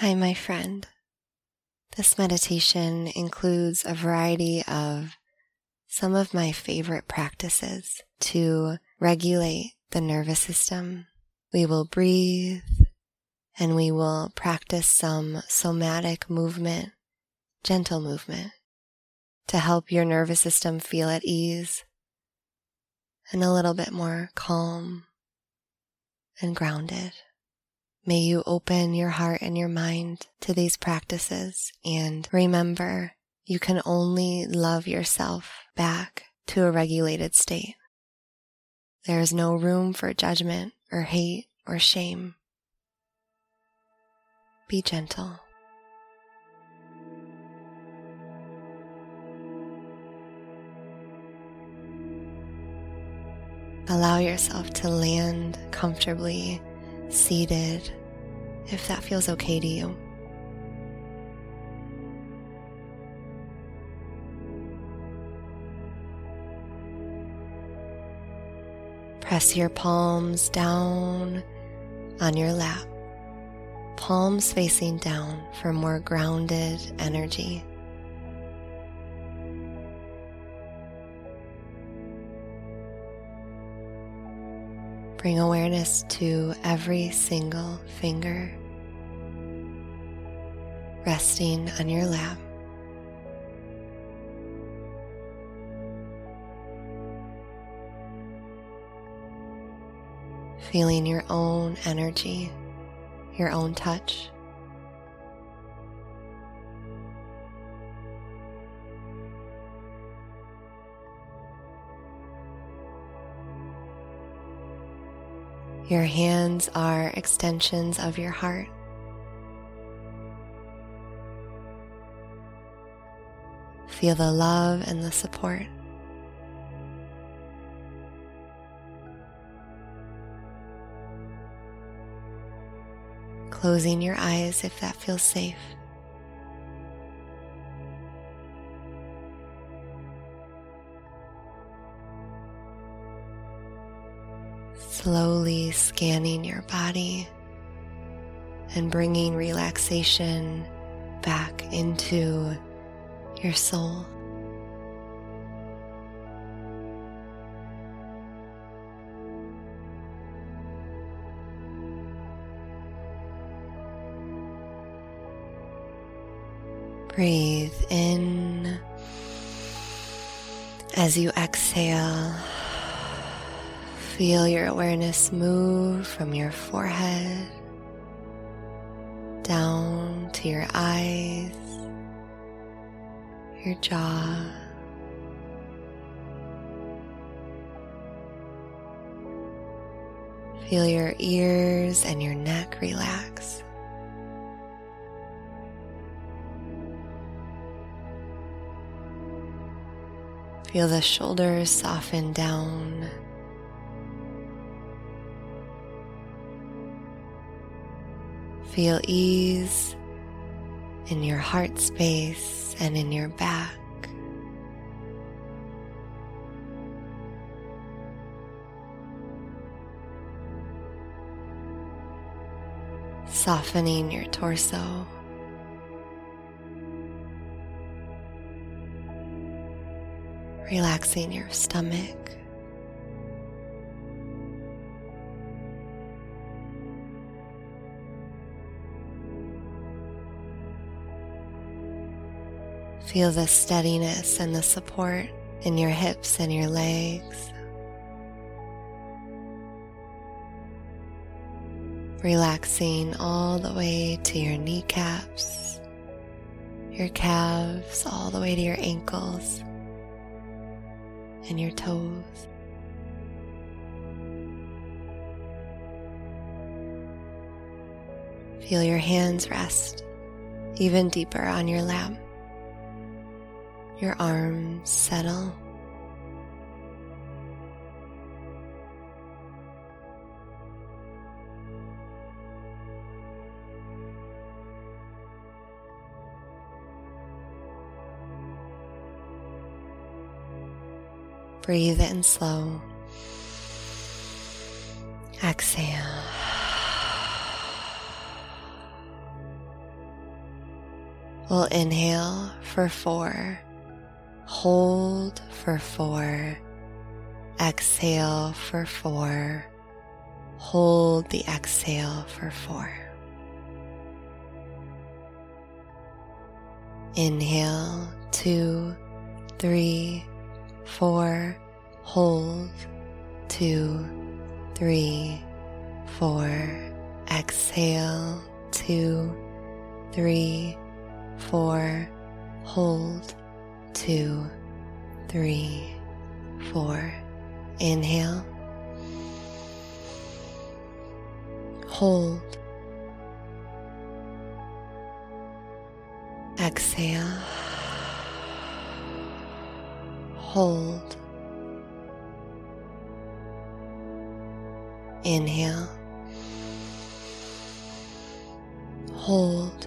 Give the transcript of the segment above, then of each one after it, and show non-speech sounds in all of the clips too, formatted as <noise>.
Hi, my friend. This meditation includes a variety of some of my favorite practices to regulate the nervous system. We will breathe and we will practice some somatic movement, gentle movement to help your nervous system feel at ease and a little bit more calm and grounded. May you open your heart and your mind to these practices and remember you can only love yourself back to a regulated state. There is no room for judgment or hate or shame. Be gentle. Allow yourself to land comfortably seated if that feels okay to you. Press your palms down on your lap, palms facing down for more grounded energy. Bring awareness to every single finger resting on your lap. Feeling your own energy, your own touch. Your hands are extensions of your heart. Feel the love and the support. Closing your eyes if that feels safe. Slowly scanning your body and bringing relaxation back into your soul. Breathe in as you exhale. Feel your awareness move from your forehead down to your eyes, your jaw. Feel your ears and your neck relax. Feel the shoulders soften down Feel ease in your heart space and in your back. Softening your torso. Relaxing your stomach. Feel the steadiness and the support in your hips and your legs. Relaxing all the way to your kneecaps, your calves, all the way to your ankles and your toes. Feel your hands rest even deeper on your lap your arms settle. Breathe in slow. Exhale. We'll inhale for four, hold for four, exhale for four, hold the exhale for four. Inhale, two, three, four, hold, two, three, four, exhale, two, three, four, hold, two, three, four. Inhale, hold, exhale, hold, inhale, hold,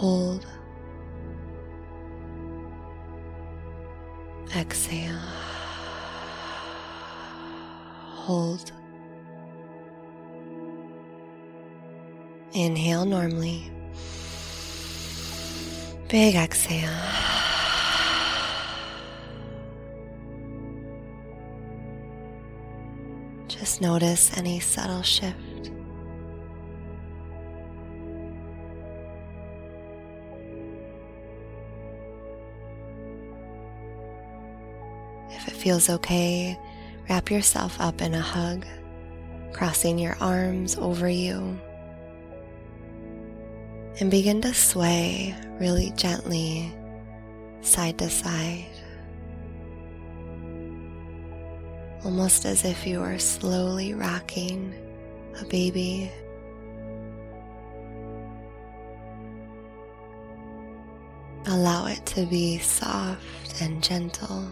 hold, exhale, hold. Inhale normally. Big exhale. Just notice any subtle shift. If it feels okay, wrap yourself up in a hug, crossing your arms over you. And begin to sway really gently side to side. Almost as if you are slowly rocking a baby. Allow it to be soft and gentle.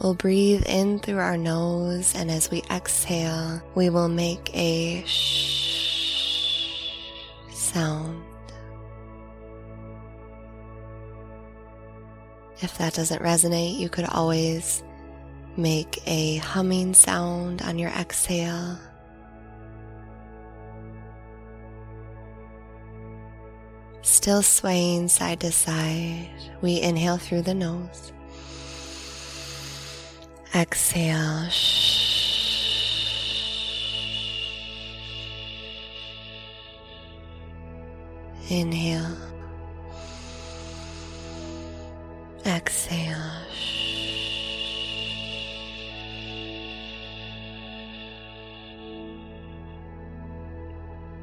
We'll breathe in through our nose, and as we exhale, we will make a shh sound. If that doesn't resonate, you could always make a humming sound on your exhale. Still swaying side to side, we inhale through the nose. Exhale. Inhale. Exhale.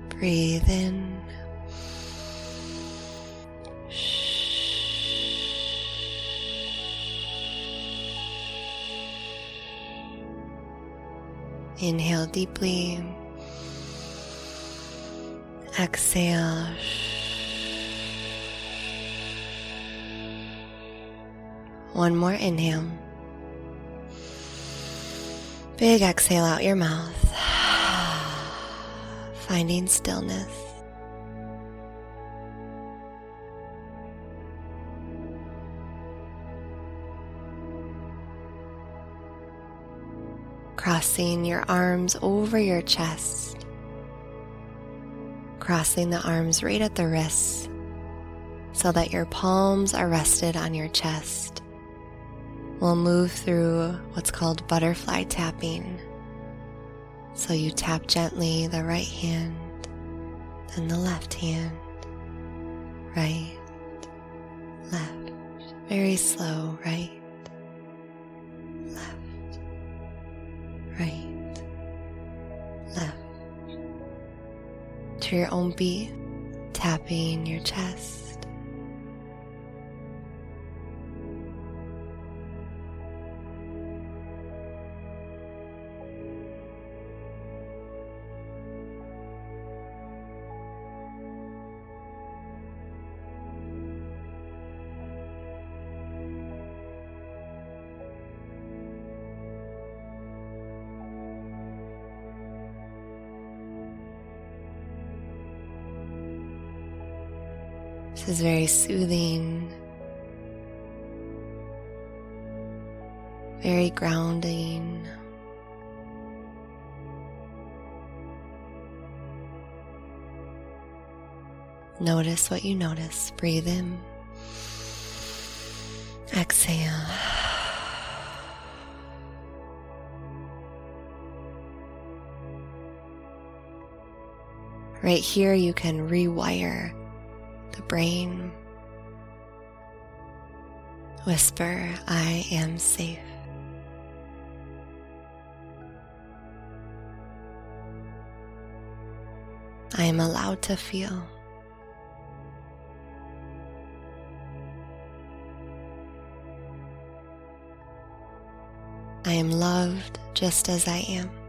Breathe in. Inhale deeply. Exhale. One more inhale. Big exhale out your mouth. <sighs> Finding stillness. Crossing your arms over your chest, crossing the arms right at the wrists so that your palms are rested on your chest. We'll move through what's called butterfly tapping. So you tap gently the right hand, then the left hand, right, left, very slow, right, To your own beat, tapping your chest. This is very soothing, very grounding. Notice what you notice. Breathe in. Exhale. Right here, you can rewire brain. Whisper, I am safe. I am allowed to feel. I am loved just as I am.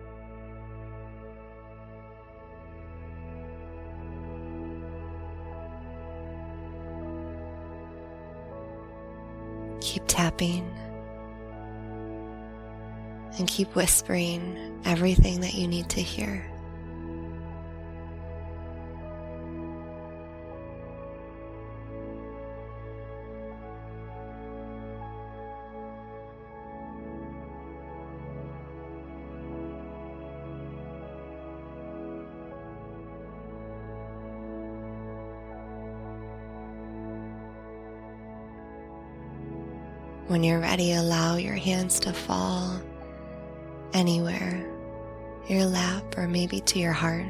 Keep tapping and keep whispering everything that you need to hear. You're ready, allow your hands to fall anywhere, your lap, or maybe to your heart.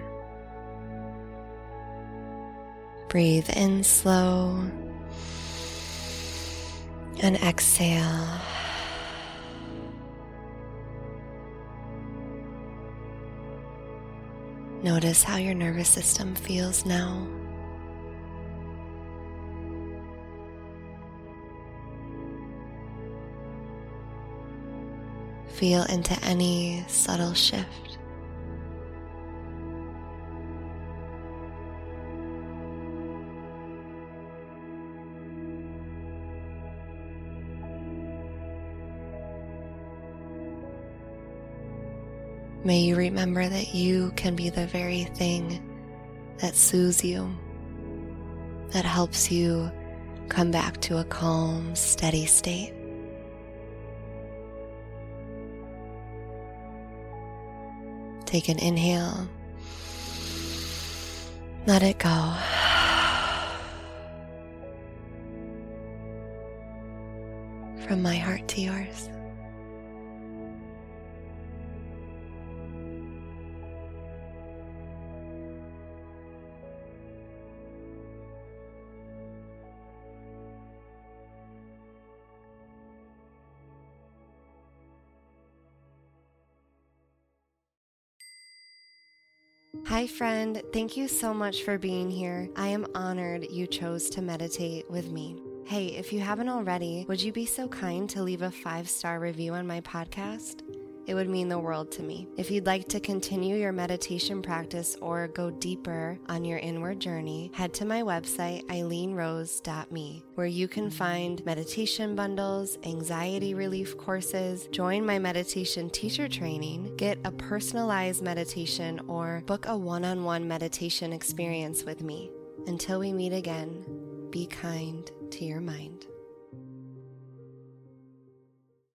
Breathe in slow and exhale. Notice how your nervous system feels now. Feel into any subtle shift. May you remember that you can be the very thing that soothes you, that helps you come back to a calm, steady state. Take an inhale. Let it go. From my heart to yours. Hi, friend. Thank you so much for being here. I am honored you chose to meditate with me. Hey, if you haven't already, would you be so kind to leave a five star review on my podcast? It would mean the world to me. If you'd like to continue your meditation practice or go deeper on your inward journey, head to my website, eileenrose.me, where you can find meditation bundles, anxiety relief courses, join my meditation teacher training, get a personalized meditation, or book a one on one meditation experience with me. Until we meet again, be kind to your mind.